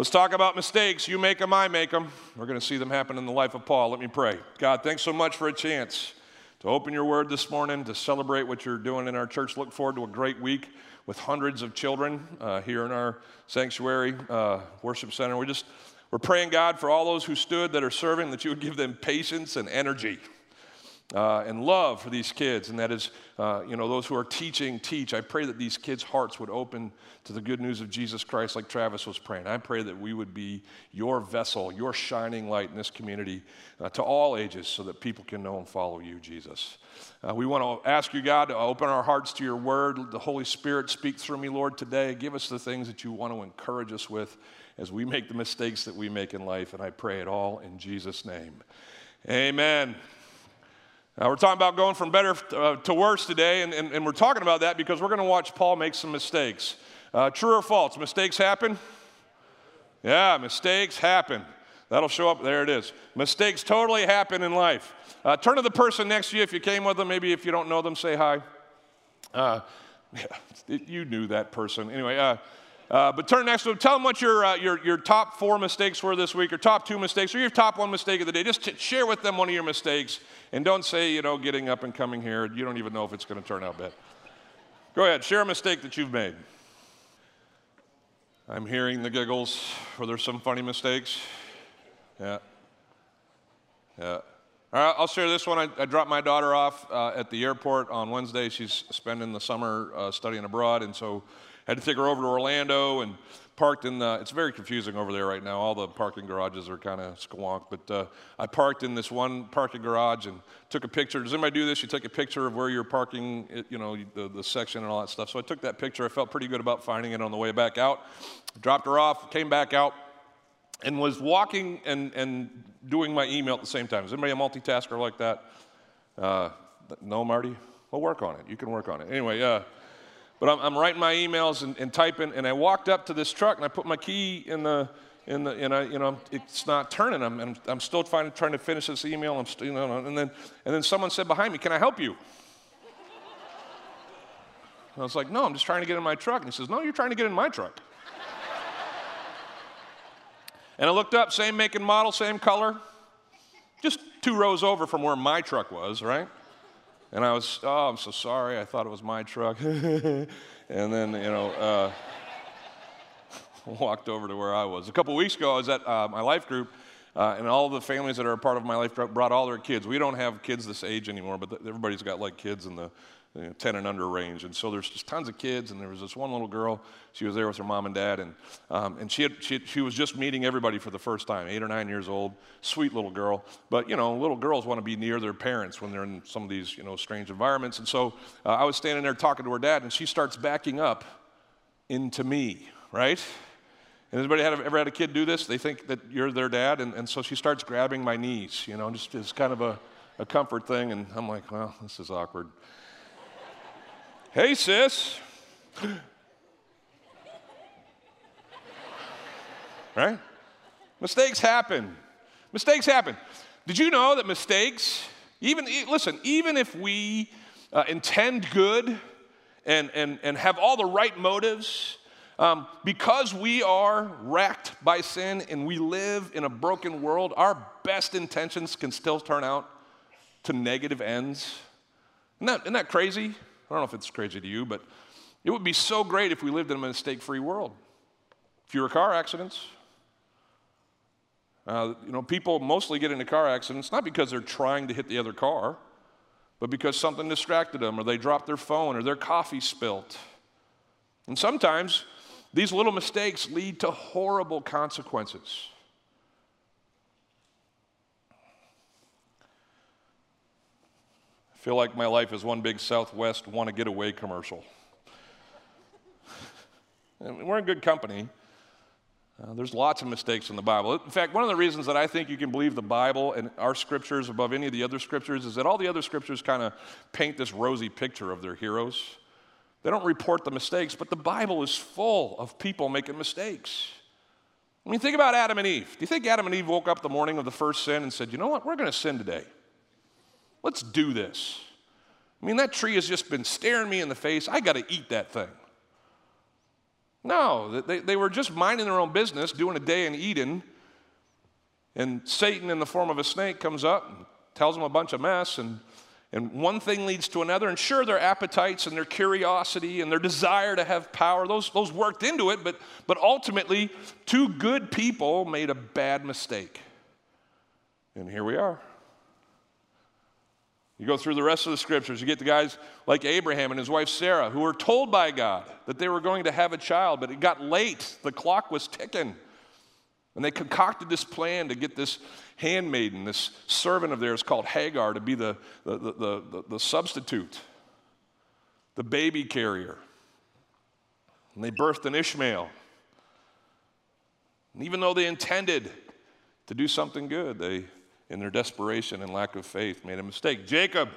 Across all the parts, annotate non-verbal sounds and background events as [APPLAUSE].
Let's talk about mistakes. You make them, I make them. We're going to see them happen in the life of Paul. Let me pray. God, thanks so much for a chance to open your word this morning, to celebrate what you're doing in our church. Look forward to a great week with hundreds of children uh, here in our sanctuary uh, worship center. We're just we're praying, God, for all those who stood that are serving, that you would give them patience and energy uh, and love for these kids, and that is, uh, you know, those who are teaching, teach. I pray that these kids' hearts would open to the good news of Jesus Christ, like Travis was praying. I pray that we would be your vessel, your shining light in this community uh, to all ages, so that people can know and follow you, Jesus. Uh, we want to ask you, God, to open our hearts to your word. The Holy Spirit speak through me, Lord, today. Give us the things that you want to encourage us with as we make the mistakes that we make in life. And I pray it all in Jesus' name. Amen. Uh, we're talking about going from better uh, to worse today, and, and, and, we're talking about that because we're going to watch Paul make some mistakes. Uh, true or false? Mistakes happen? Yeah, mistakes happen. That'll show up. There it is. Mistakes totally happen in life. Uh, turn to the person next to you if you came with them. Maybe if you don't know them, say hi. Yeah, [LAUGHS] you knew that person. Anyway, uh, but turn next to them. Tell them what your, uh, your, your top four mistakes were this week, or top two mistakes, or your top one mistake of the day. Just t- share with them one of your mistakes. And don't say, you know, getting up and coming here. You don't even know if it's going to turn out bad. Go ahead, share a mistake that you've made. I'm hearing the giggles. Were there some funny mistakes? Yeah. Yeah. All right, I'll share this one. I, I dropped my daughter off uh, at the airport on Wednesday. She's spending the summer uh, studying abroad, and so had to take her over to Orlando and parked in the, it's very confusing over there right now. All the parking garages are kind of squonk, but uh, I parked in this one parking garage and took a picture. Does anybody do this? You take a picture of where you're parking, you know, the, the section and all that stuff. So I took that picture. I felt pretty good about finding it on the way back out. Dropped her off, came back out, and was walking and, and doing my email at the same time. Is anybody a multitasker like that? Uh, no, Marty? We'll work on it. You can work on it. Anyway, uh, but I'm, I'm writing my emails and, and, typing, and I walked up to this truck and I put my key in the, in the, and I, you know, it's not turning. I'm, I'm, I'm still trying, trying to finish this email. I'm still, you know, and then, and then someone said behind me, "Can I help you?" I was like, "No, I'm just trying to get in my truck." And he says, "No, you're trying to get in my truck." and I looked up, same make and model, same color, just two rows over from where my truck was, right? And I was, oh, I'm so sorry. I thought it was my truck. [LAUGHS] and then, you know, uh, [LAUGHS] walked over to where I was. A couple weeks ago, I was at uh, my life group, uh, and all the families that are a part of my life group brought all their kids. We don't have kids this age anymore, but everybody's got like kids in the you know, 10 and under range. And so there's just tons of kids, and there was this one little girl. She was there with her mom and dad, and, um, and she, had, she, she was just meeting everybody for the first time, eight or nine years old, sweet little girl. But, you know, little girls want to be near their parents when they're in some of these, you know, strange environments. And so uh, I was standing there talking to her dad, and she starts backing up into me, right? And anybody had, ever had a kid do this? They think that you're their dad, and, and so she starts grabbing my knees, you know, just as kind of a, a comfort thing. And I'm like, well, this is awkward. Hey, sis. right? Mistakes happen. Mistakes happen. Did you know that mistakes, even, listen, even if we uh, intend good and, and, and have all the right motives, um, because we are racked by sin and we live in a broken world, our best intentions can still turn out to negative ends. Isn't that, isn't that crazy? I don't know if it's crazy to you, but it would be so great if we lived in a mistake free world. Fewer car accidents. Uh, you know, people mostly get into car accidents not because they're trying to hit the other car, but because something distracted them, or they dropped their phone, or their coffee spilt. And sometimes these little mistakes lead to horrible consequences. Feel like my life is one big Southwest want to get away commercial. [LAUGHS] we're in good company. Uh, there's lots of mistakes in the Bible. In fact, one of the reasons that I think you can believe the Bible and our scriptures above any of the other scriptures is that all the other scriptures kind of paint this rosy picture of their heroes. They don't report the mistakes, but the Bible is full of people making mistakes. I mean, think about Adam and Eve. Do you think Adam and Eve woke up the morning of the first sin and said, you know what, we're going to sin today? Let's do this. I mean, that tree has just been staring me in the face. I got to eat that thing. No, they, they were just minding their own business, doing a day in Eden. And Satan, in the form of a snake, comes up and tells them a bunch of mess. And, and one thing leads to another. And sure, their appetites and their curiosity and their desire to have power, those, those worked into it. But, but ultimately, two good people made a bad mistake. And here we are. You go through the rest of the scriptures, you get the guys like Abraham and his wife Sarah who were told by God that they were going to have a child, but it got late. The clock was ticking. And they concocted this plan to get this handmaiden, this servant of theirs called Hagar, to be the, the, the, the, the substitute, the baby carrier. And they birthed an Ishmael. And even though they intended to do something good, they in their desperation and lack of faith, made a mistake. Jacob,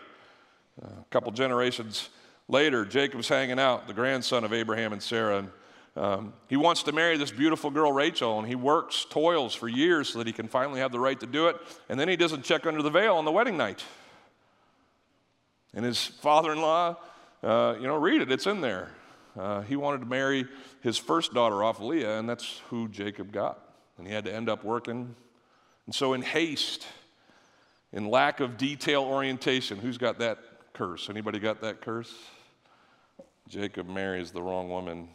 a couple generations later, Jacob's hanging out, the grandson of Abraham and Sarah. And, um, he wants to marry this beautiful girl, Rachel, and he works, toils for years so that he can finally have the right to do it. And then he doesn't check under the veil on the wedding night. And his father in law, uh, you know, read it, it's in there. Uh, he wanted to marry his first daughter off Leah, and that's who Jacob got. And he had to end up working. And so, in haste, in lack of detail orientation. Who's got that curse? Anybody got that curse? Jacob marries the wrong woman.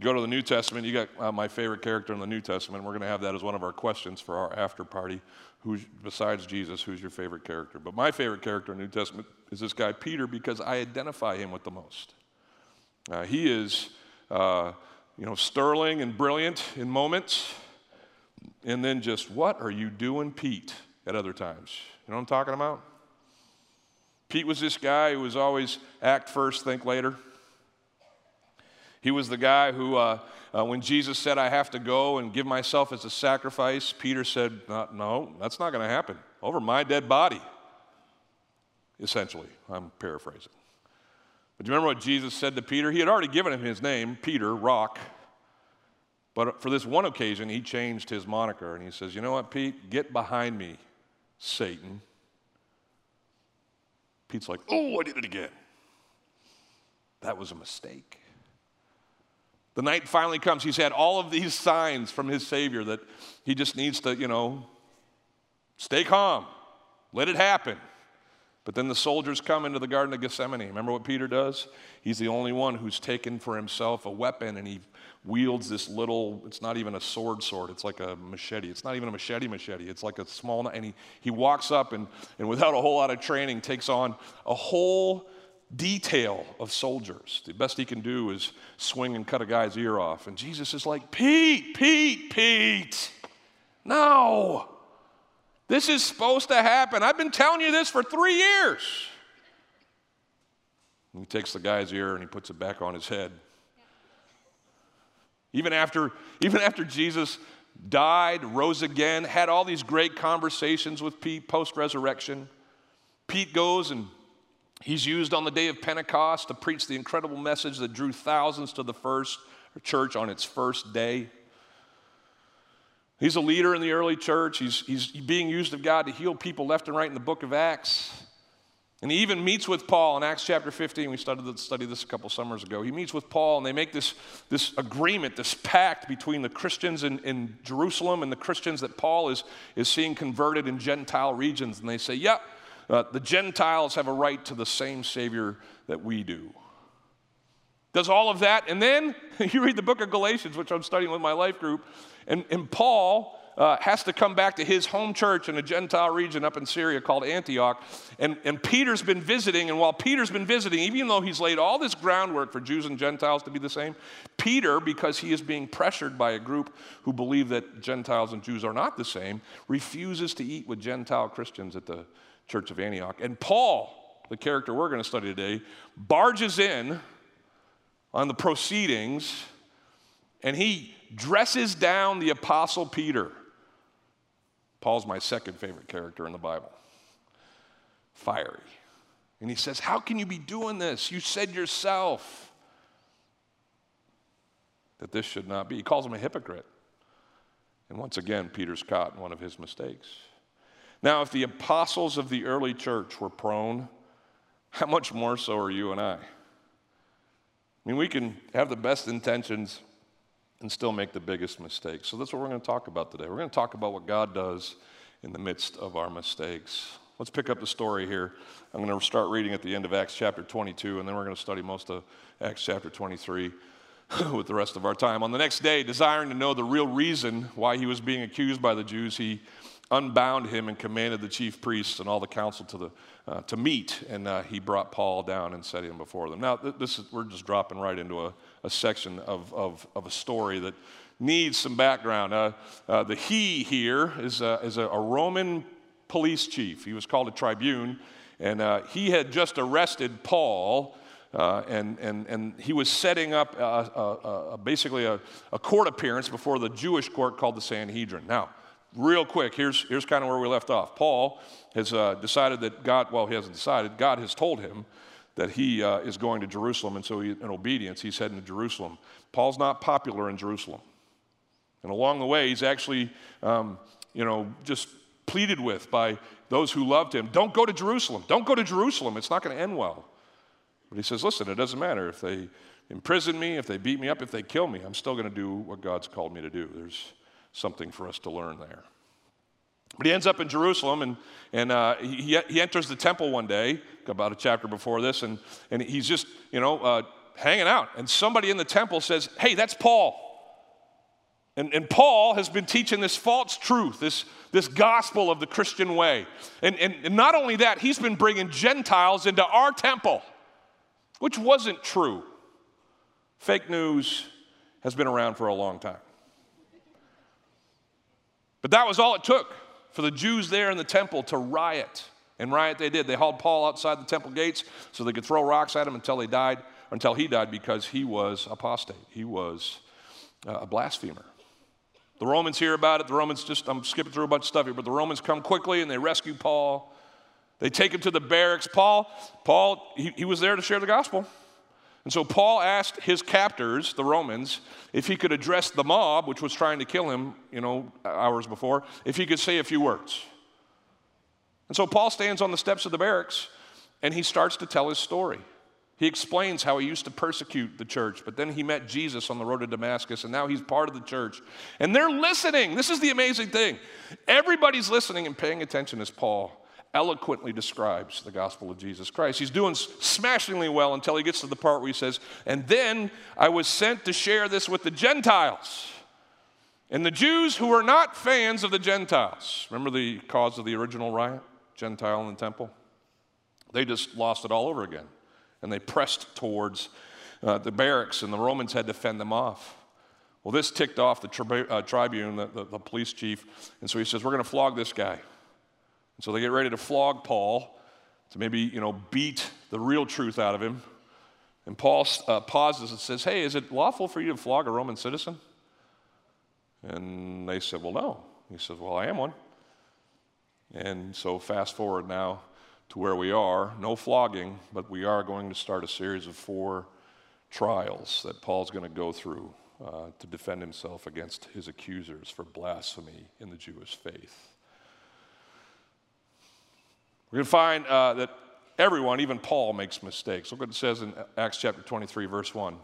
go to the New Testament, you got uh, my favorite character in the New Testament. We're going to have that as one of our questions for our after party. Who's, besides Jesus, who's your favorite character? But my favorite character in the New Testament is this guy, Peter, because I identify him with the most. Uh, he is, uh, you know, sterling and brilliant in moments, and then just, what are you doing, Pete? At other times. You know what I'm talking about? Pete was this guy who was always act first, think later. He was the guy who, uh, uh, when Jesus said, I have to go and give myself as a sacrifice, Peter said, No, that's not going to happen. Over my dead body. Essentially, I'm paraphrasing. But do you remember what Jesus said to Peter? He had already given him his name, Peter, rock. But for this one occasion, he changed his moniker and he says, You know what, Pete? Get behind me. Satan. Pete's like, oh, I did it again. That was a mistake. The night finally comes. He's had all of these signs from his Savior that he just needs to, you know, stay calm, let it happen. But then the soldiers come into the Garden of Gethsemane. Remember what Peter does? He's the only one who's taken for himself a weapon and he wields this little, it's not even a sword sword, it's like a machete. It's not even a machete machete, it's like a small, and he, he walks up and, and without a whole lot of training takes on a whole detail of soldiers. The best he can do is swing and cut a guy's ear off. And Jesus is like, Pete, Pete, Pete, no. This is supposed to happen. I've been telling you this for three years. And he takes the guy's ear and he puts it back on his head. Even after, even after Jesus died, rose again, had all these great conversations with Pete post resurrection, Pete goes and he's used on the day of Pentecost to preach the incredible message that drew thousands to the first church on its first day. He's a leader in the early church. He's, he's being used of God to heal people left and right in the book of Acts. And he even meets with Paul in Acts chapter 15. We studied, this a couple summers ago. He meets with Paul, and they make this, this agreement, this pact between the Christians in, in Jerusalem and the Christians that Paul is, is seeing converted in Gentile regions. And they say, yep, uh, the Gentiles have a right to the same Savior that we do. Does all of that. And then [LAUGHS] you read the book of Galatians, which I'm studying with my life group, and, and Paul uh, has to come back to his home church in a Gentile region up in Syria called Antioch. And, and Peter's been visiting, and while Peter's been visiting, even though he's laid all this groundwork for Jews and Gentiles to be the same, Peter, because he is being pressured by a group who believe that Gentiles and Jews are not the same, refuses to eat with Gentile Christians at the church of Antioch. And Paul, the character we're going to study today, barges in on the proceedings and he dresses down the apostle Peter. Paul's my second favorite character in the Bible. Fiery. And he says, How can you be doing this? You said yourself that this should not be. He calls him a hypocrite. And once again, Peter's caught in one of his mistakes. Now, if the apostles of the early church were prone, how much more so are you and I? I mean, we can have the best intentions and still make the biggest mistakes. So that's what we're going to talk about today. We're going to talk about what God does in the midst of our mistakes. Let's pick up the story here. I'm going to start reading at the end of Acts chapter 22, and then we're going to study most of Acts chapter 23 [LAUGHS] with the rest of our time. On the next day, desiring to know the real reason why he was being accused by the Jews, he unbound him and commanded the chief priests and all the council to, the, uh, to meet. And uh, he brought Paul down and set him before them. Now, this is, we're just dropping right into a, a section of, of, of, a story that needs some background. Uh, uh the he here is, a, is a, a, Roman police chief. He was called a tribune. And uh, he had just arrested Paul. Uh, and, and, and he was setting up basically a, a court appearance before the Jewish court called the Sanhedrin. Now, real quick, here's, here's kind of where we left off. Paul has uh, decided that God, well, he hasn't decided, God has told him that he uh, is going to Jerusalem, and so he, in obedience, he's heading to Jerusalem. Paul's not popular in Jerusalem. And along the way, he's actually, um, you know, just pleaded with by those who loved him don't go to Jerusalem. Don't go to Jerusalem. It's not going to end well. But he says, listen, it doesn't matter if they imprison me, if they beat me up, if they kill me, I'm still going to do what God's called me to do. There's, something for us to learn there. But he ends up in Jerusalem and, and uh, he, he enters the temple one day, about a chapter before this, and, and he's just, you know, uh, hanging out. And somebody in the temple says, Hey, that's Paul. And, and Paul has been teaching this false truth, this, this gospel of the Christian way. And, and, and not only that, he's been bringing Gentiles into our temple, which wasn't true. Fake news has been around for a long time. But that was all it took for the Jews there in the temple to riot. And riot they did. They hauled Paul outside the temple gates so they could throw rocks at him until he died, until he died because he was apostate. He was uh, a blasphemer. The Romans hear about it. The Romans just, I'm skipping through a bunch of stuff here, but the Romans come quickly and they rescue Paul. They take him to the barracks. Paul, Paul, he, he was there to share the gospel. And so Paul asked his captors, the Romans, if he could address the mob, which was trying to kill him, you know, hours before, if he could say a few words. And so Paul stands on the steps of the barracks and he starts to tell his story. He explains how he used to persecute the church, but then he met Jesus on the road to Damascus, and now he's part of the church. And they're listening. This is the amazing thing. Everybody's listening and paying attention as Paul eloquently describes the gospel of Jesus Christ. He's doing smashingly well until he gets to the part where he says, And then I was sent to share this with the Gentiles. And the Jews who are not fans of the Gentiles, remember the cause of the original riot? Gentile in the temple? They just lost it all over again. And they pressed towards uh, the barracks, and the Romans had to fend them off. Well, this ticked off the tri- uh, tribune, the, the, the police chief, and so he says, We're going to flog this guy. And so they get ready to flog Paul to maybe, you know, beat the real truth out of him. And Paul uh, pauses and says, Hey, is it lawful for you to flog a Roman citizen? And they said, Well, no. He says, Well, I am one. And so fast forward now to where we are no flogging, but we are going to start a series of four trials that Paul's going to go through uh, to defend himself against his accusers for blasphemy in the Jewish faith. We're going to find uh, that everyone, even Paul, makes mistakes. Look what it says in Acts chapter 23, verse 1.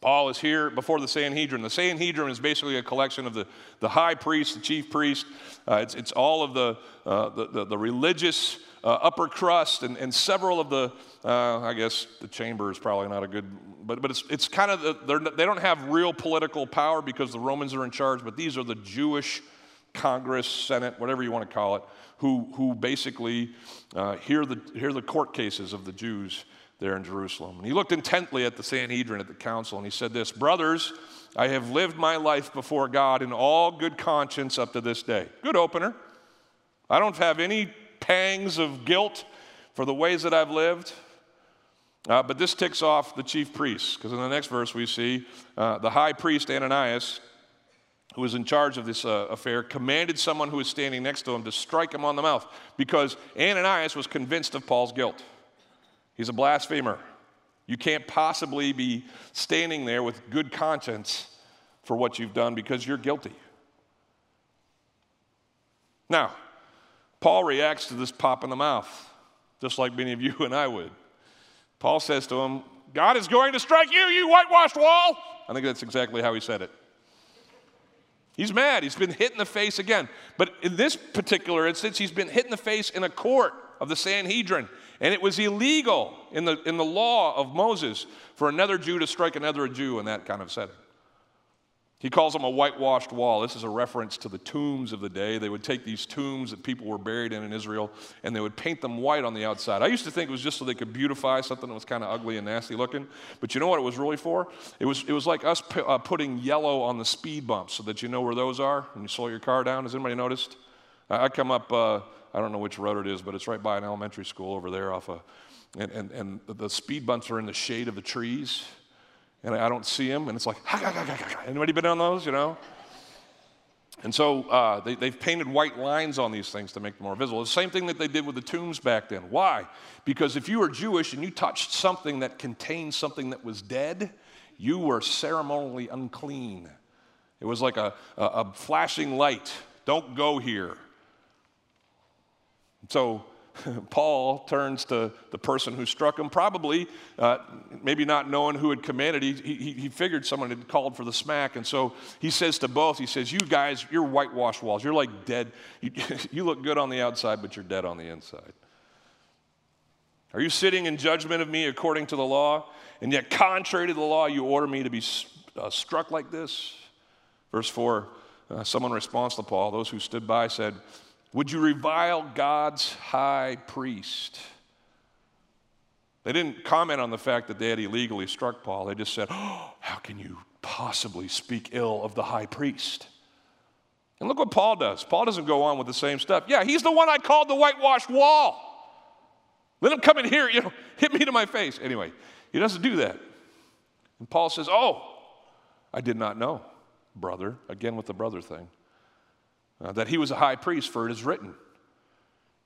Paul is here before the Sanhedrin. The Sanhedrin is basically a collection of the, the high priest, the chief priest. Uh, it's, it's all of the, uh, the, the, the, religious uh, upper crust and, and several of the, uh, I guess the chamber is probably not a good, but, but it's, it's kind of, the, they don't have real political power because the Romans are in charge, but these are the Jewish Congress, Senate, whatever you want to call it who, who basically uh, hear, the, hear the court cases of the Jews there in Jerusalem. And he looked intently at the Sanhedrin, at the council, and he said this Brothers, I have lived my life before God in all good conscience up to this day. Good opener. I don't have any pangs of guilt for the ways that I've lived. Uh, but this ticks off the chief priests, because in the next verse we see uh, the high priest Ananias who was in charge of this uh, affair, commanded someone who was standing next to him to strike him on the mouth because Ananias was convinced of Paul's guilt. He's a blasphemer. You can't possibly be standing there with good conscience for what you've done because you're guilty. Now, Paul reacts to this pop in the mouth, just like many of you [LAUGHS] and I would. Paul says to him, God is going to strike you, you whitewashed wall. I think that's exactly how he said it. He's mad. He's been hit in the face again. But in this particular instance, he's been hit in the face in a court of the Sanhedrin. And it was illegal in the, in the law of Moses for another Jew to strike another Jew in that kind of setting. He calls them a whitewashed wall. This is a reference to the tombs of the day. They would take these tombs that people were buried in in Israel and they would paint them white on the outside. I used to think it was just so they could beautify something that was kind of ugly and nasty looking. But you know what it was really for? It was, it was like us p- uh, putting yellow on the speed bumps so that you know where those are when you slow your car down. Has anybody noticed? I, I come up, uh, I don't know which road it is, but it's right by an elementary school over there off of, and, and, and the speed bumps are in the shade of the trees and I don't see him, and it's like, ha, ha, ha, anybody been on those, you know? And so uh, they, they've painted white lines on these things to make them more visible. The same thing that they did with the tombs back then. Why? Because if you were Jewish and you touched something that contained something that was dead, you were ceremonially unclean. It was like a, a, a flashing light. Don't go here. So [LAUGHS] Paul turns to the person who struck him, probably, uh, maybe not knowing who had commanded. He, he, he, figured someone had called for the smack. And so he says to both, he says, You guys, you're whitewashed walls. You're like dead. You, [LAUGHS] you look good on the outside, but you're dead on the inside. Are you sitting in judgment of me according to the law? And yet, contrary to the law, you order me to be uh, struck like this? Verse 4 uh, someone responds to Paul. Those who stood by said, would you revile God's high priest? They didn't comment on the fact that they had illegally struck Paul. They just said, oh, How can you possibly speak ill of the high priest? And look what Paul does. Paul doesn't go on with the same stuff. Yeah, he's the one I called the whitewashed wall. Let him come in here, you know, [LAUGHS] hit me to my face. Anyway, he doesn't do that. And Paul says, Oh, I did not know, brother. Again with the brother thing uh, that he was a high priest, for it is written,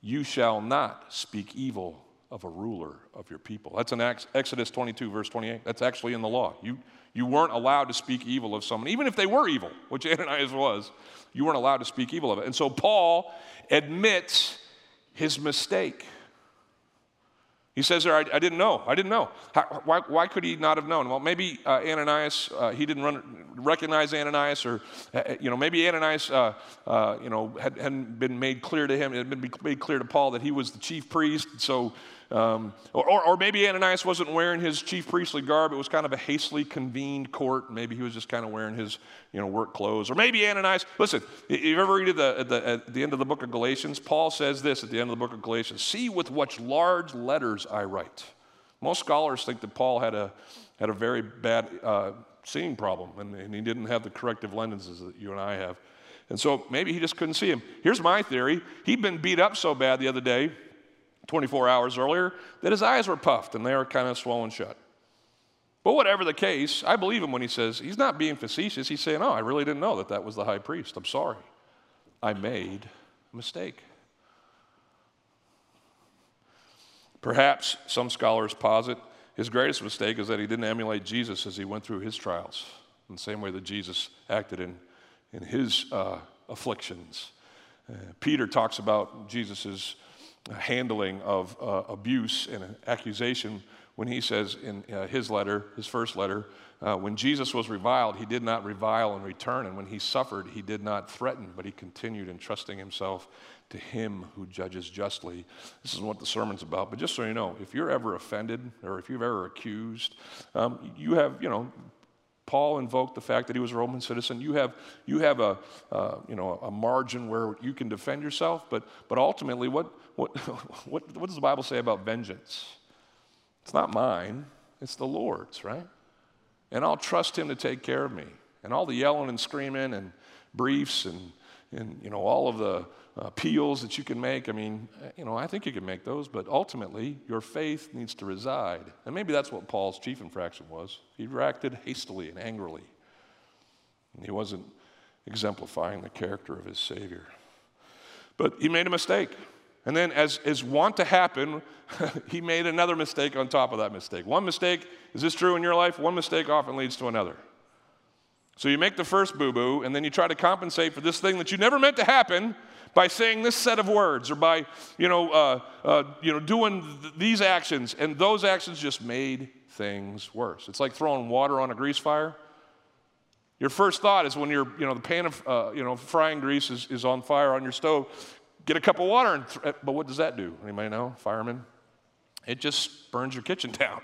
You shall not speak evil of a ruler of your people. That's in Exodus 22, verse 28. That's actually in the law. You, you weren't allowed to speak evil of someone, even if they were evil, which [LAUGHS] Ananias was. You weren't allowed to speak evil of it. And so Paul admits his mistake. He says there, I, I, didn't know. I didn't know. How, why, why, could he not have known? Well, maybe uh, Ananias, uh, he didn't run, recognize Ananias, or, uh, you know, maybe Ananias, uh, uh, you know, had, not been made clear to him, it had been made clear to Paul that he was the chief priest. So um, or, or, maybe Ananias wasn't wearing his chief priestly garb. It was kind of a hastily convened court. Maybe he was just kind of wearing his you know, work clothes. Or maybe Ananias, listen, if you ever read at the, at, the, at the end of the book of Galatians, Paul says this at the end of the book of Galatians See with what large letters I write. Most scholars think that Paul had a, had a very bad uh, seeing problem, and, and he didn't have the corrective lenses that you and I have. And so maybe he just couldn't see him. Here's my theory he'd been beat up so bad the other day 24 hours earlier that his eyes were puffed and they were kind of swollen shut. But whatever the case, I believe him when he says he's not being facetious. He's saying, Oh, I really didn't know that that was the high priest. I'm sorry. I made a mistake. Perhaps some scholars posit his greatest mistake is that he didn't emulate Jesus as he went through his trials, in the same way that Jesus acted in, in his uh, afflictions. Uh, Peter talks about Jesus' handling of uh, abuse and accusation when he says in uh, his letter, his first letter, uh, when Jesus was reviled, he did not revile in return. And when he suffered, he did not threaten, but he continued entrusting himself to him who judges justly. This is what the sermon's about. But just so you know, if you're ever offended or if you've ever accused, um, you have, you know, Paul invoked the fact that he was a Roman citizen. You have, you have a, uh, you know, a margin where you can defend yourself, but, but ultimately, what, what, [LAUGHS] what, what does the Bible say about vengeance? It's not mine, it's the Lord's, right? And I'll trust him to take care of me. And all the yelling and screaming and briefs and, and you know, all of the Uh, appeals that you can make. I mean, uh, you know, I think you can make those, but ultimately, your faith needs to reside. And maybe that's what Paul's chief infraction was. He reacted hastily and angrily, and he wasn't exemplifying the character of his Savior. But he made a mistake. And then, as is wont to happen, [LAUGHS] he made another mistake on top of that mistake. One mistake, is this true in your life? One mistake often leads to another. So you make the first boo boo, and then you try to compensate for this thing that you never meant to happen by saying this set of words or by, you know, uh, uh, you know doing th- these actions. And those actions just made things worse. It's like throwing water on a grease fire. Your first thought is when you're, you know, the pan of, uh, you know, frying grease is, is on fire on your stove, get a cup of water, and th- but what does that do? Anybody know? Firemen? It just burns your kitchen [LAUGHS] down.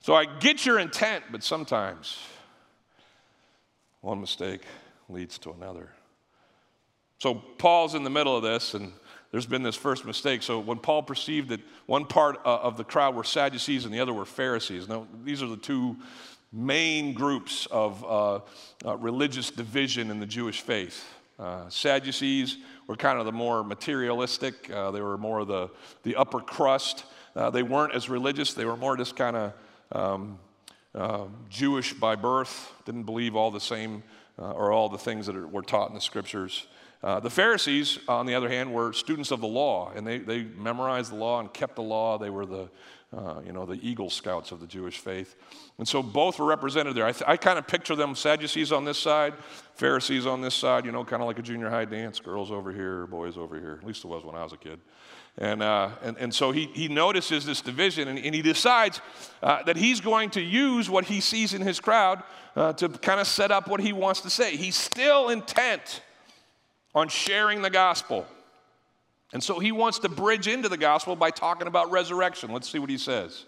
So I get your intent, but sometimes one mistake leads to another. So Paul's in the middle of this, and there's been this first mistake. So when Paul perceived that one part uh, of the crowd were Sadducees and the other were Pharisees, now these are the two main groups of uh, uh, religious division in the Jewish faith. Uh, Sadducees were kind of the more materialistic, uh, they were more of the, the upper crust. Uh, they weren't as religious, they were more just kind of um, uh, Jewish by birth, didn't believe all the same or all the things that are, were taught in the scriptures. Uh, the Pharisees, on the other hand, were students of the law, and they, they memorized the law and kept the law. They were the, uh, you know, the Eagle Scouts of the Jewish faith. And so both were represented there. I, th- I kind of picture them Sadducees on this side, Pharisees on this side, you know, kind of like a junior high dance, girls over here, boys over here. At least it was when I was a kid. And, uh, and, and so he, he notices this division and, and he decides uh, that he's going to use what he sees in his crowd uh, to kind of set up what he wants to say. He's still intent on sharing the gospel. And so he wants to bridge into the gospel by talking about resurrection. Let's see what he says.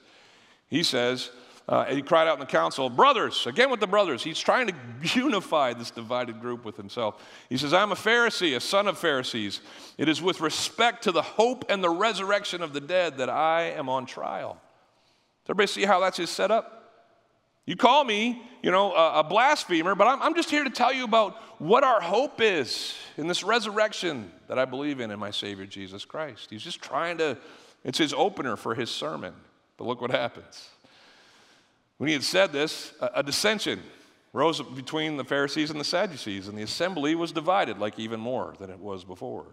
He says, uh, he cried out in the council, Brothers, again with the brothers. He's trying to [LAUGHS] unify this divided group with himself. He says, I'm a Pharisee, a son of Pharisees. It is with respect to the hope and the resurrection of the dead that I am on trial. Does everybody see how that's his setup? You call me, you know, a, a blasphemer, but I'm, I'm just here to tell you about what our hope is in this resurrection that I believe in in my Savior Jesus Christ. He's just trying to, it's his opener for his sermon. But look what happens. When he had said this, a, a dissension rose between the Pharisees and the Sadducees, and the assembly was divided like even more than it was before.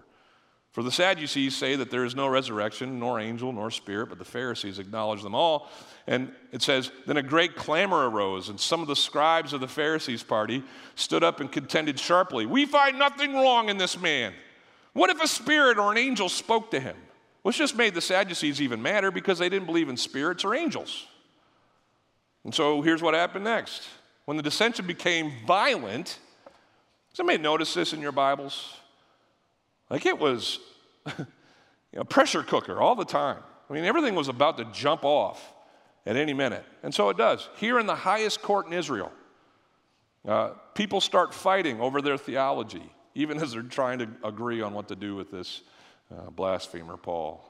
For the Sadducees say that there is no resurrection, nor angel, nor spirit, but the Pharisees acknowledge them all. And it says, Then a great clamor arose, and some of the scribes of the Pharisees' party stood up and contended sharply. We find nothing wrong in this man. What if a spirit or an angel spoke to him? Which just made the Sadducees even madder because they didn't believe in spirits or angels. And so here's what happened next. When the dissension became violent, somebody notice this in your Bibles? Like it was [LAUGHS] a pressure cooker all the time. I mean, everything was about to jump off at any minute. And so it does. Here in the highest court in Israel, uh, people start fighting over their theology, even as they're trying to agree on what to do with this uh, blasphemer, Paul.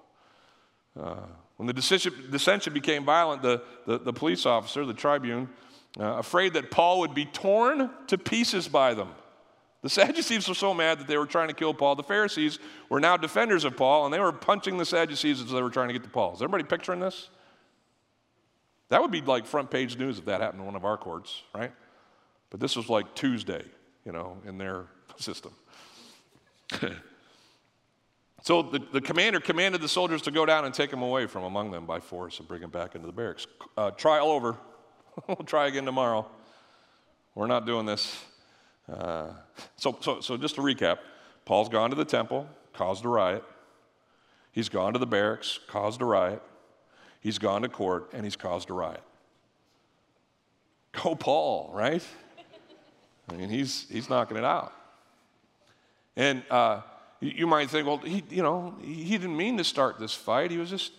Uh, when the dissension became violent, the, the, the police officer, the tribune, uh, afraid that Paul would be torn to pieces by them. The Sadducees were so mad that they were trying to kill Paul. The Pharisees were now defenders of Paul, and they were punching the Sadducees as they were trying to get to Paul. Is everybody picturing this? That would be like front page news if that happened in one of our courts, right? But this was like Tuesday, you know, in their [LAUGHS] system. [LAUGHS] So the, the commander commanded the soldiers to go down and take him away from among them by force and bring him back into the barracks. Uh, trial over. [LAUGHS] we'll try again tomorrow. We're not doing this. Uh, so, so, so just to recap Paul's gone to the temple, caused a riot. He's gone to the barracks, caused a riot. He's gone to court, and he's caused a riot. Go, Paul, right? I mean, he's, he's knocking it out. And uh, you might think, well, he, you know, he didn't mean to start this fight. He was just,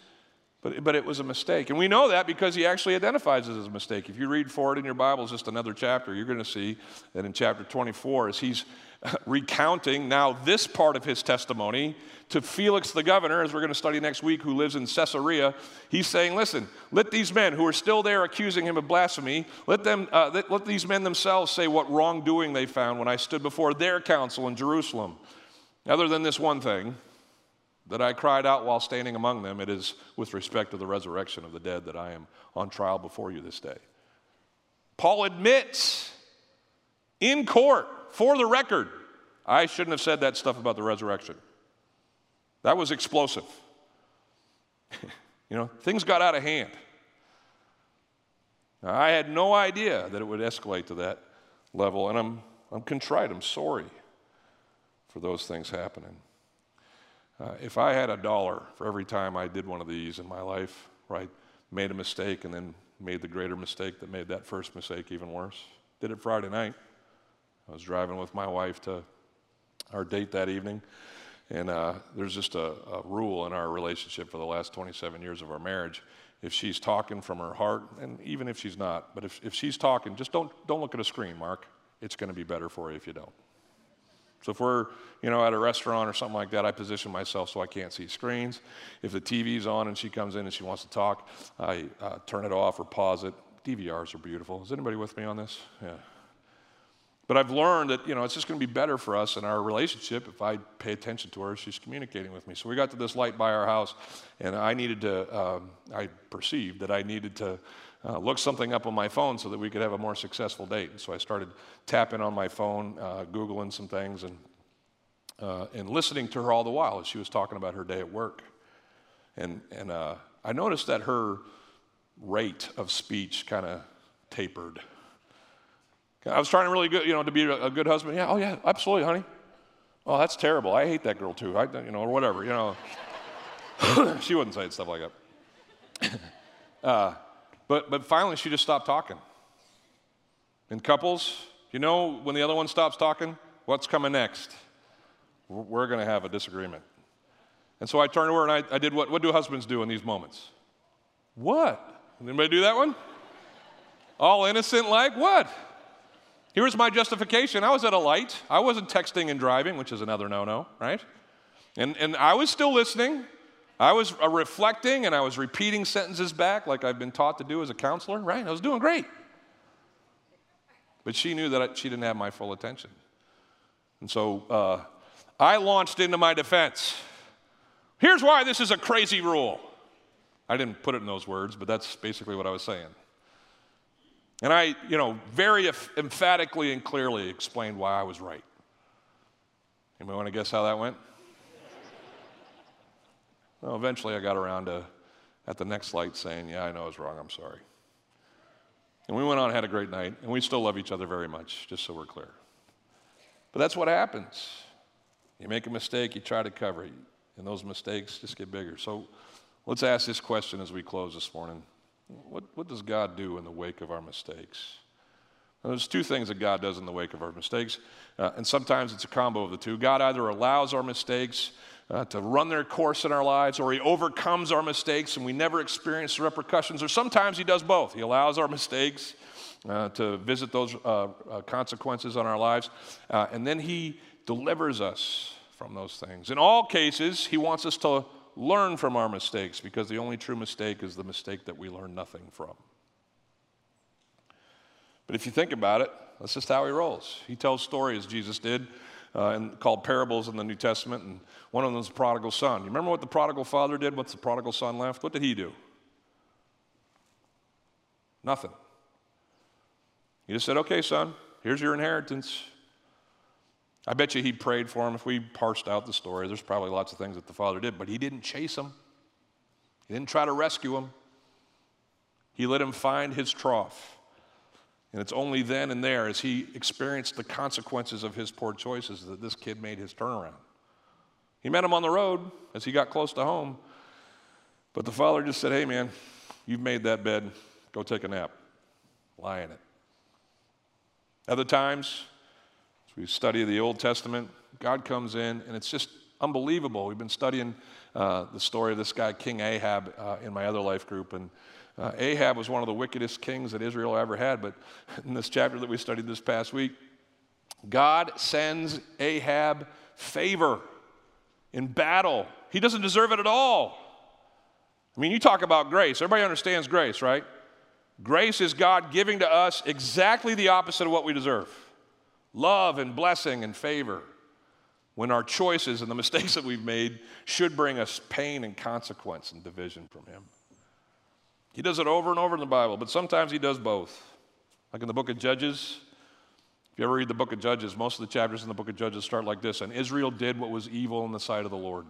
but, but it was a mistake. And we know that because he actually identifies it as a mistake. If you read forward in your Bible, it's just another chapter, you're going to see that in chapter 24, as he's [LAUGHS] recounting now this part of his testimony to Felix the governor, as we're going to study next week, who lives in Caesarea, he's saying, Listen, let these men who are still there accusing him of blasphemy, let, them, uh, let, let these men themselves say what wrongdoing they found when I stood before their council in Jerusalem. Other than this one thing that I cried out while standing among them, it is with respect to the resurrection of the dead that I am on trial before you this day. Paul admits in court, for the record, I shouldn't have said that stuff about the resurrection. That was explosive. [LAUGHS] you know, things got out of hand. Now, I had no idea that it would escalate to that. level. And I'm, I'm contrite, I'm sorry for those things happening. Uh, if I had a dollar for every time I did one of these in my life, right, made a mistake and then made the greater mistake that made that first mistake even worse. Did it Friday night. I was driving with my wife to our date that evening, and uh, there's just a, a rule in our relationship for the last 27 years of our marriage. If she's talking from her heart, and even if she's not, but if, if she's talking, just don't, don't look at a screen, Mark. It's going to be better for you if you don't. So if we're, you know, at a restaurant or something like that, I position myself so I can't see screens. If the TV's on and she comes in and she wants to talk, I uh, turn it off or pause it. DVRs are beautiful. Is anybody with me on this? Yeah. But I've learned that, you know, it's just going to be better for us in our relationship if I pay attention to her she's communicating with me. So we got to this light by our house, and I needed to, um, I perceived that I needed to uh, look something up on my phone so that we could have a more successful date. And so I started tapping on my phone, uh, Googling some things, and, uh, and listening to her all the while as she was talking about her day at work. And, and uh, I noticed that her rate of speech kind of tapered. I was trying really good, you know, to be a, good husband. Yeah, oh yeah, absolutely, honey. Oh, that's terrible. I hate that girl too. I, you know, or whatever. You know, [COUGHS] she wouldn't say stuff like that. [COUGHS] Uh, but but finally, she just stopped talking. In couples, you know, when the other one stops talking, what's coming next? We're going to have a disagreement. And so I turned to her and I, I did what, what do husbands do in these moments? What? Anybody do that one? All innocent, like what? Here's my justification. I was at a light. I wasn't texting and driving, which is another no no, right? And, and I was still listening. I was uh, reflecting and I was repeating sentences back like I've been taught to do as a counselor, right? I was doing great. But she knew that she didn't have my full attention. And so uh, I launched into my defense. Here's why this is a crazy rule. I didn't put it in those words, but that's basically what I was saying. And I, you know, very emphatically and clearly explained why I was right. Anybody want to guess how that went? Well, eventually I got around to, at the next light, saying, Yeah, I know I was wrong. I'm sorry. And we went on and had a great night, and we still love each other very much, just so we're clear. But that's what happens. You make a mistake, you try to cover it, and those mistakes just get bigger. So let's ask this question as we close this morning. What, what does God do in the wake of our mistakes? Now, there's two things that God does in the wake of our mistakes, uh, and sometimes it's a combo of the two. God either allows our mistakes uh, to run their course in our lives, or He overcomes our mistakes and we never experience the repercussions, or sometimes He does both. He allows our mistakes uh, to visit those uh, uh, consequences on our lives, uh, and then He delivers us from those things. In all cases, He wants us to learn from our mistakes because the only true mistake is the mistake that we learn nothing from. But if you think about it, that's just how he rolls. He tells stories, Jesus did, uh, and called parables in the New Testament, and one of them is the prodigal son. You remember what the prodigal father did once the prodigal son left? What did he do? Nothing. He just said, Okay, son, here's your inheritance. I bet you he prayed for him. If we parsed out the story, there's probably lots of things that the father did, but he didn't chase him. He didn't try to rescue him. He let him find his trough. And it's only then and there, as he experienced the consequences of his poor choices, that this kid made his turnaround. He met him on the road as he got close to home. But the father just said, Hey, man, you've made that bed. Go take a nap. Lie in it. Other times, as we study the Old Testament, God comes in, and it's just unbelievable. We've been studying uh, the story of this guy, King Ahab, uh, in my other life group. And uh, Ahab was one of the wickedest kings that Israel ever had. But [LAUGHS] in this chapter that we studied this past week, God sends Ahab favor in battle. He doesn't deserve it at all. I mean, you talk about grace. Everybody understands grace, right? Grace is God giving to us exactly the opposite of what we deserve love and blessing and favor when our choices and the [LAUGHS] mistakes that we've made should bring us pain and consequence and division from Him. He does it over and over in the Bible, but sometimes He does both. Like in the book of Judges, if you ever read the book of Judges, most of the chapters in the book of Judges start like this And Israel did what was evil in the sight of the Lord.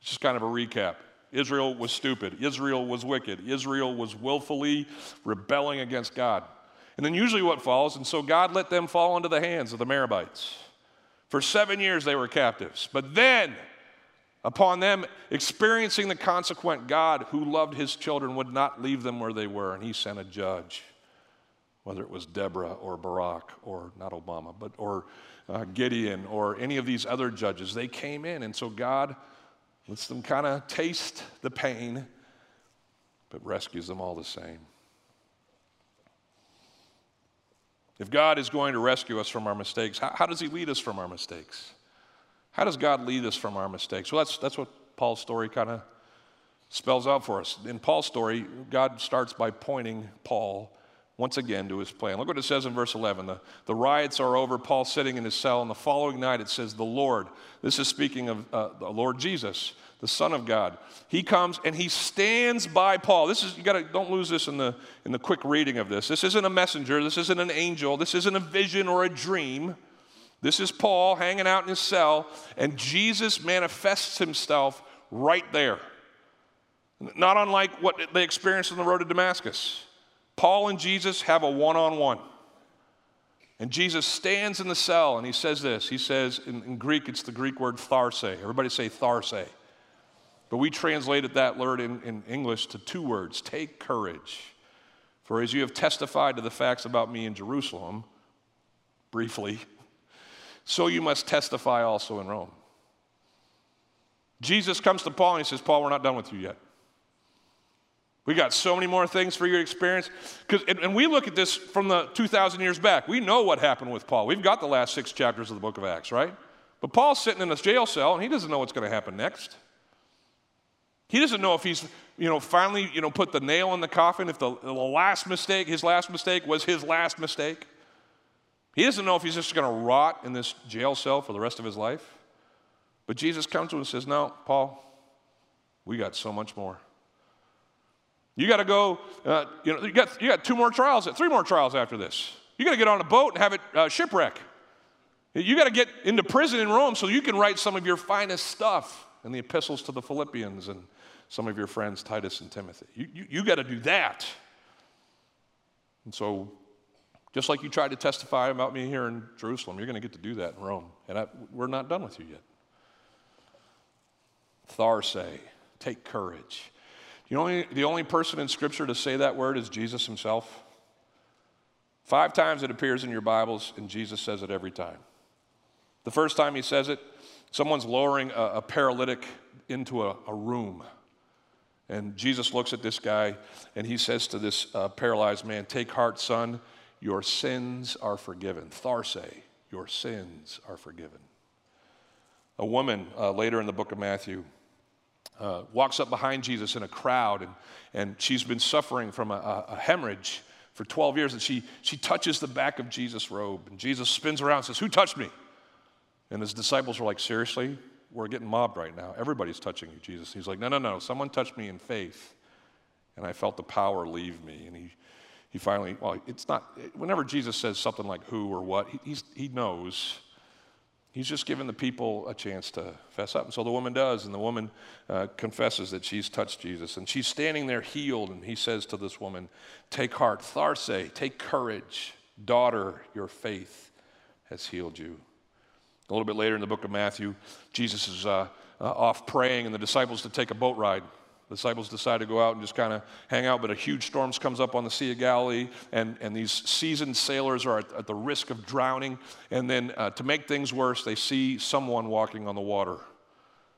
It's just kind of a recap. Israel was stupid. Israel was wicked. Israel was willfully rebelling against God. And then usually what falls, and so God let them fall into the hands of the Merobites. For seven years they were captives. But then, upon them experiencing the consequent, God, who loved his children, would not leave them where they were, and he sent a judge, whether it was Deborah or Barack or not Obama, but or uh, Gideon or any of these other judges. They came in, and so God lets them kind of taste the pain, but rescues them all the same. If God is going to rescue us from our mistakes, how, how, does He lead us from our mistakes? How does God lead us from our mistakes? Well, that's, that's what Paul's story kind of spells out for us. In Paul's story, God starts by pointing Paul once again to his plan. Look what it says in verse 11. The, the riots are over, Paul sitting in his cell, and the following night it says, The Lord, this is speaking of uh, the Lord Jesus, the Son of God. He comes and he stands by Paul. This is, you gotta, don't lose this in the, in the quick reading of this. This isn't a messenger, this isn't an angel, this isn't a vision or a dream. This is Paul hanging out in his cell, and Jesus manifests himself right there. Not unlike what they experienced on the road to Damascus. Paul and Jesus have a one on one. And Jesus stands in the cell and he says this. He says, in, in Greek, it's the Greek word tharse. Everybody say tharse. But we translated that word in, in English to two words take courage. For as you have testified to the facts about me in Jerusalem, briefly, so you must testify also in Rome. Jesus comes to Paul and he says, Paul, we're not done with you yet. We got so many more things for your experience. And, and we look at this from the 2,000 years back. We know what happened with Paul. We've got the last six chapters of the book of Acts, right? But Paul's sitting in a jail cell and he doesn't know what's going to happen next. He doesn't know if he's, you know, finally, you know, put the nail in the coffin, if the, the last mistake, his last mistake was his last mistake. He doesn't know if he's just going to rot in this jail cell for the rest of his life. But Jesus comes to him and says, No, Paul, we got so much more. You got to go, uh, you know, you got, you got two more trials, three more trials after this. You got to get on a boat and have it uh, shipwreck. You got to get into prison in Rome so you can write some of your finest stuff in the epistles to the Philippians and some of your friends, Titus and Timothy. You, you, you got to do that. And so, just like you tried to testify about me here in Jerusalem, you're going to get to do that in Rome. And I, we're not done with you yet. Tharse, take courage. You know, the only person in Scripture to say that word is Jesus himself. Five times it appears in your Bibles, and Jesus says it every time. The first time he says it, someone's lowering a, a paralytic into a, a room. And Jesus looks at this guy and he says to this uh, paralyzed man, Take heart, son, your sins are forgiven. Tharse, your sins are forgiven. A woman uh, later in the book of Matthew uh, walks up behind Jesus in a crowd and, and she's been suffering from a, a hemorrhage for 12 years and she, she touches the back of Jesus' robe and Jesus spins around and says, Who touched me? And his disciples are like, Seriously? we're getting mobbed right now. Everybody's touching you, Jesus. He's like, no, no, no. Someone touched me in faith, and I felt the power leave me. And he, he finally, well, it's not, whenever Jesus says something like who or what, he, he knows. He's just giving the people a chance to fess up. And so the woman does, and the woman uh, confesses that she's touched Jesus. And she's standing there healed, and he says to this woman, Take heart, Tharse, take courage. Daughter, your faith has healed you. A little bit later in the book of Matthew, Jesus is uh, uh, off praying, and the disciples to take a boat ride. The disciples decide to go out and just kind of hang out, but a huge storm comes up on the Sea of Galilee, and, and these seasoned sailors are at, at the risk of drowning. And then uh, to make things worse, they see someone walking on the water.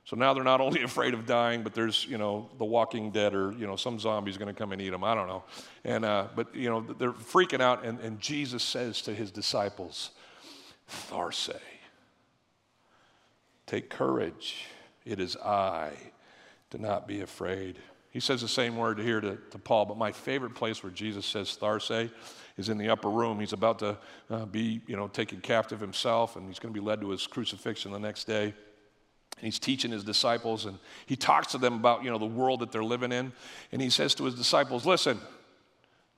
So now they're not [LAUGHS] only afraid of dying, but there's, you know, the walking dead or, you know, some zombie's going to come and eat them. I don't know. And, uh, but, you know, they're freaking out, and, and Jesus says to his disciples, Tharse, Take courage. It is I. Do not be afraid. He says the same word here to, to Paul, but my favorite place where Jesus says tharse is in the upper room. He's about to uh, be, you know, taken captive himself, and he's going to be led to his crucifixion the next day. And he's teaching his disciples, and he talks to them about, you know, the world that they're living in. And he says to his disciples, listen,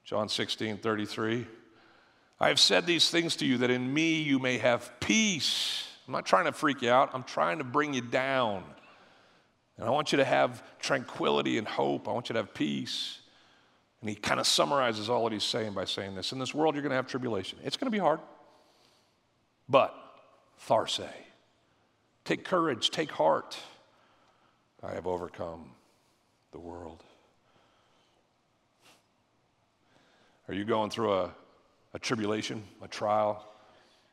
John 16, 33, I have said these things to you that in me you may have peace. I'm not trying to freak you out, I'm trying to bring you down. And I want you to have tranquility and hope. I want you to have peace. And he kind of summarizes all that he's saying by saying this In this world, you're going to have tribulation. It's going to be hard. But, Tharse, take courage, take heart. I have overcome the world. Are you going through a, a tribulation, a trial,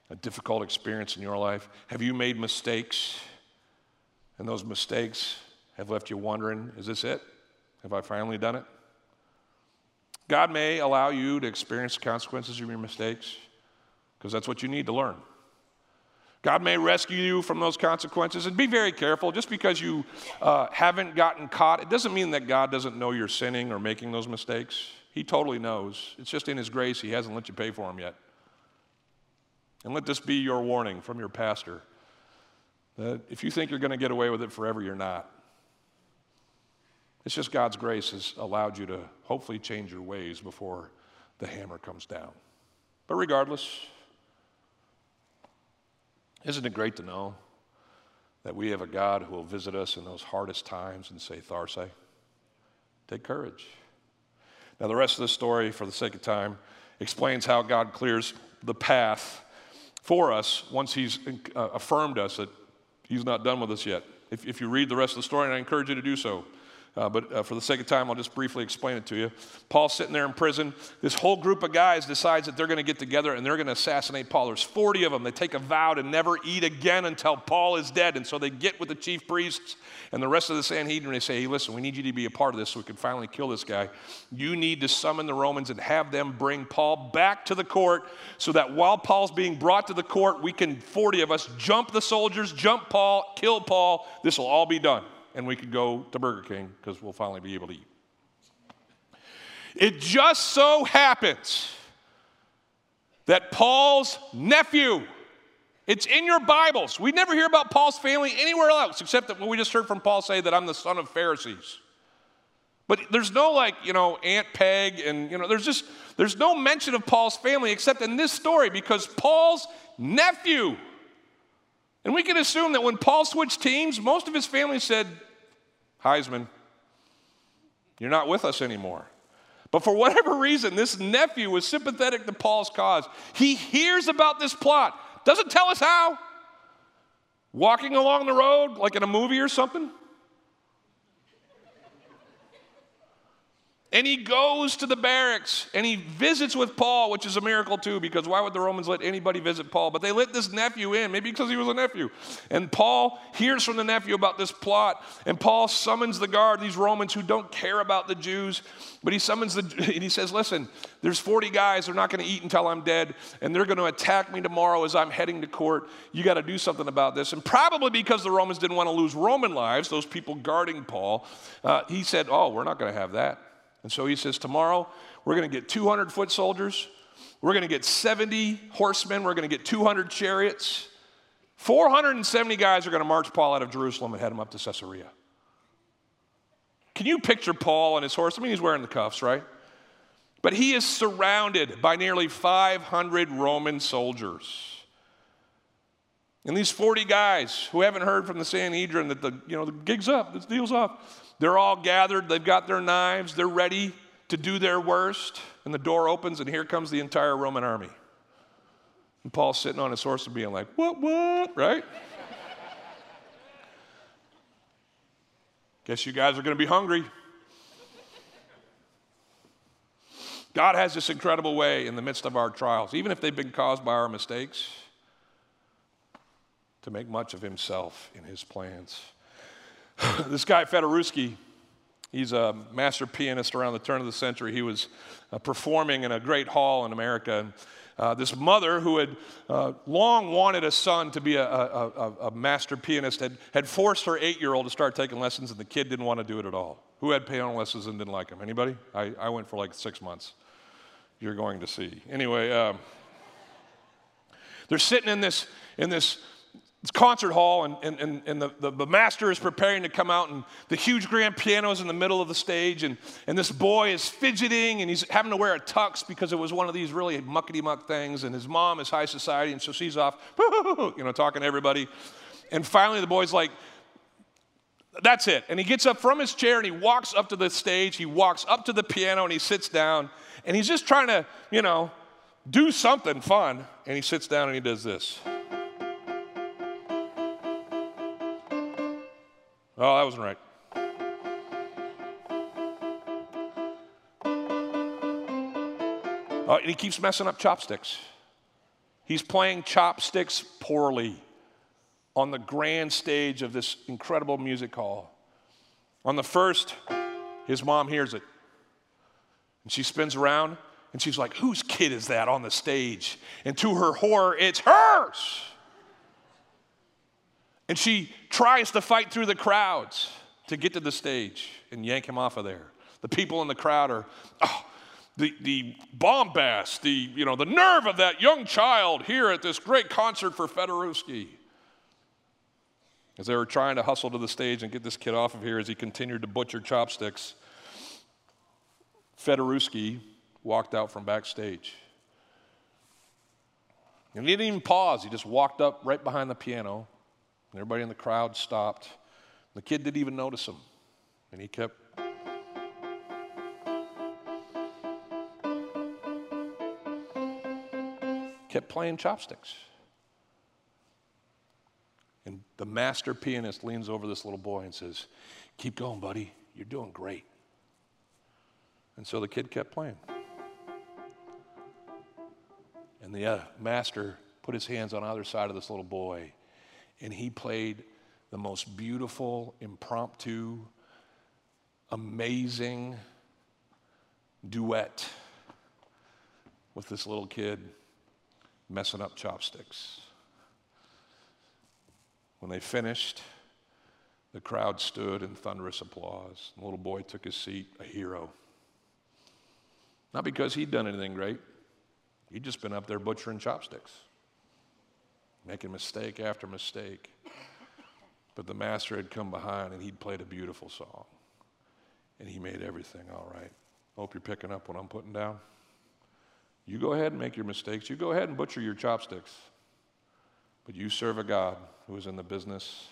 a difficult experience in your life? Have you made mistakes? And those mistakes have left you wondering, is this it? Have I finally done it? God may allow you to experience the consequences of your mistakes because that's what you need to learn. God may rescue you from those consequences. And be very careful. Just because you uh, haven't gotten caught, it doesn't mean that God doesn't know you're sinning or making those mistakes. He totally knows. It's just in His grace, He hasn't let you pay for them yet. And let this be your warning from your pastor that if you think you're going to get away with it forever, you're not. It's just God's grace has allowed you to hopefully change your ways before the hammer comes down. But regardless, isn't it great to know that we have a God who will visit us in those hardest times and say, Tharse, take courage. Now, the rest of the story, for the sake of time, explains how God clears the path for us once He's uh, affirmed us that He's not done with us yet. If, if you read the rest of the story, and I encourage you to do so, uh, but uh, for the sake of time, I'll just briefly explain it to you. Paul's sitting there in prison. This whole group of guys decides that they're going to get together and they're going to assassinate Paul. There's 40 of them. They take a vow to never eat again until Paul is dead. And so they get with the chief priests and the rest of the Sanhedrin. They say, hey, listen, we need you to be a part of this so we can finally kill this guy. You need to summon the Romans and have them bring Paul back to the court so that while Paul's being brought to the court, we can, 40 of us, jump the soldiers, jump Paul, kill Paul. This will all be done and we could go to Burger King because we'll finally be able to eat. It just so happens that Paul's nephew, it's in your Bibles. We never hear about Paul's family anywhere else except that we just heard from Paul say that I'm the son of Pharisees. But there's no like, you know, Aunt Peg and, you know, there's just, there's no mention of Paul's family except in this story because Paul's nephew and we can assume that when Paul switched teams, most of his family said, Heisman, you're not with us anymore. But for whatever reason, this nephew was sympathetic to Paul's cause. He hears about this plot, doesn't tell us how. Walking along the road, like in a movie or something. And he goes to the barracks and he visits with Paul, which is a miracle too, because why would the Romans let anybody visit Paul? But they let this nephew in, maybe because he was a nephew. And Paul hears from the nephew about this plot, and Paul summons the guard, these Romans who don't care about the Jews, but he summons the, [LAUGHS] and he says, Listen, there's 40 guys, they're not going to eat until I'm dead, and they're going to attack me tomorrow as I'm heading to court. You got to do something about this. And probably because the Romans didn't want to lose Roman lives, those people guarding Paul, uh, he said, Oh, we're not going to have that. And so he says, Tomorrow, we're going to get 200 foot soldiers. We're going to get 70 horsemen. We're going to get 200 chariots. 470 guys are going to march Paul out of Jerusalem and head him up to Caesarea. Can you picture Paul on his horse? I mean, he's wearing the cuffs, right? But he is surrounded by nearly 500 Roman soldiers. And these 40 guys who haven't heard from the Sanhedrin that the, you know, the gig's up, this deal's up, they're all gathered, they've got their knives, they're ready to do their worst. And the door opens, and here comes the entire Roman army. And Paul's sitting on his horse and being like, What, what, right? Guess you guys are going to be hungry. God has this incredible way in the midst of our trials, even if they've been caused by our mistakes, to make much of Himself in His plans. [SIGHS] this guy, Fedorowski, he's a master pianist around the turn of the century. He was uh, performing in a great hall in America. And, uh, this mother who had uh, long wanted a son to be a, a, a, a master pianist had, had forced her eight-year-old to start taking lessons and the kid didn't want to do it at all. Who had piano lessons and didn't like them anybody? I, I went for like six months. You're going to see. Anyway um, they're sitting in this in this concert hall, and, and, and, and the, the, the, master is preparing to come out, and the huge grand piano is in the middle of the stage, and, and this boy is fidgeting, and he's having to wear a tux because it was one of these really muckety muck things, and his mom is high society, and so she's off, [LAUGHS] you know, talking to everybody. And finally, the boy's like, That's it. And he gets up from his chair and he walks up to the stage. He walks up to the piano and he sits down. And he's just trying to, you know, do something fun. And he sits down and he does this. Oh, that wasn't right. Oh, and he keeps messing up chopsticks. He's playing chopsticks poorly on the grand stage of this incredible music hall. On the first, his mom hears it. And she spins around and she's like, Whose kid is that on the stage? And to her horror, it's hers. And she tries to fight through the crowds to get to the stage and yank him off of there. The people in the crowd are, oh, the, the bombast, the, you know, the nerve of that young child here at this great concert for Federowski. As they were trying to hustle to the stage and get this kid off of here as he continued to butcher chopsticks, Federowski walked out from backstage. And he didn't even pause. He just walked up right behind the piano. And everybody in the crowd stopped. The kid didn't even notice him. And he kept kept playing chopsticks. And the master pianist leans over this little boy and says, Keep going, buddy. You're doing great. And so the kid kept playing. And the uh, master put his hands on either side of this little boy, and he played the most beautiful, impromptu, amazing duet with this little kid messing up chopsticks. When they finished, the crowd stood in thunderous applause. The little boy took his seat, a hero. Not because he'd done anything great, he'd just been up there butchering chopsticks, making mistake after mistake. But the master had come behind and he'd played a beautiful song. And he made everything all right. Hope you're picking up what I'm putting down. You go ahead and make your mistakes. You go ahead and butcher your chopsticks. But you serve a God who is in the business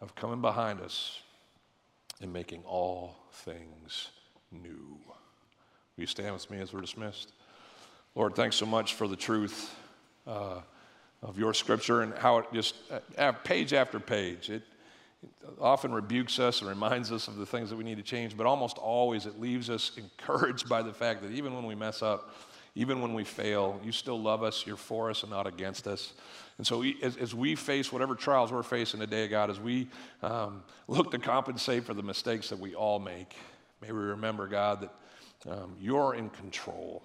of coming behind us and making all things new. Will you stand with me as we're dismissed? Lord, thanks so much for the truth uh, of your scripture and how it just, uh, page after page, it, it often rebukes us and reminds us of the things that we need to change, but almost always it leaves us [LAUGHS] encouraged by the fact that even when we mess up, even when we fail, you still love us, you're for us and not against us. And so, we, as, as, we face whatever trials we're facing today, God, as we um, look to compensate for the mistakes that we all make, may we remember, God, that um, you're in control.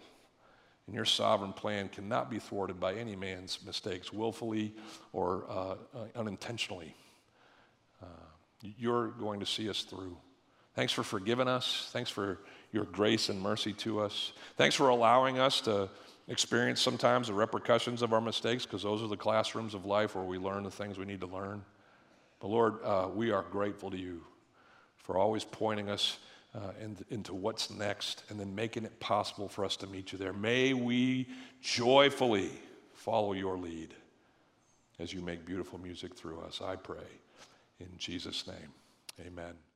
And your sovereign plan cannot be thwarted by any man's mistakes, willfully or uh, uh, unintentionally. Uh, you're going to see us through. Thanks for forgiving us. Thanks for your grace and mercy to us. Thanks for allowing us to experience sometimes the repercussions of our mistakes because those are the classrooms of life where we learn the things we need to learn. But Lord, uh, we are grateful to you for always pointing us uh, in, into what's next and then making it possible for us to meet you there. May we joyfully follow your lead as you make beautiful music through us. I pray in Jesus' name. Amen.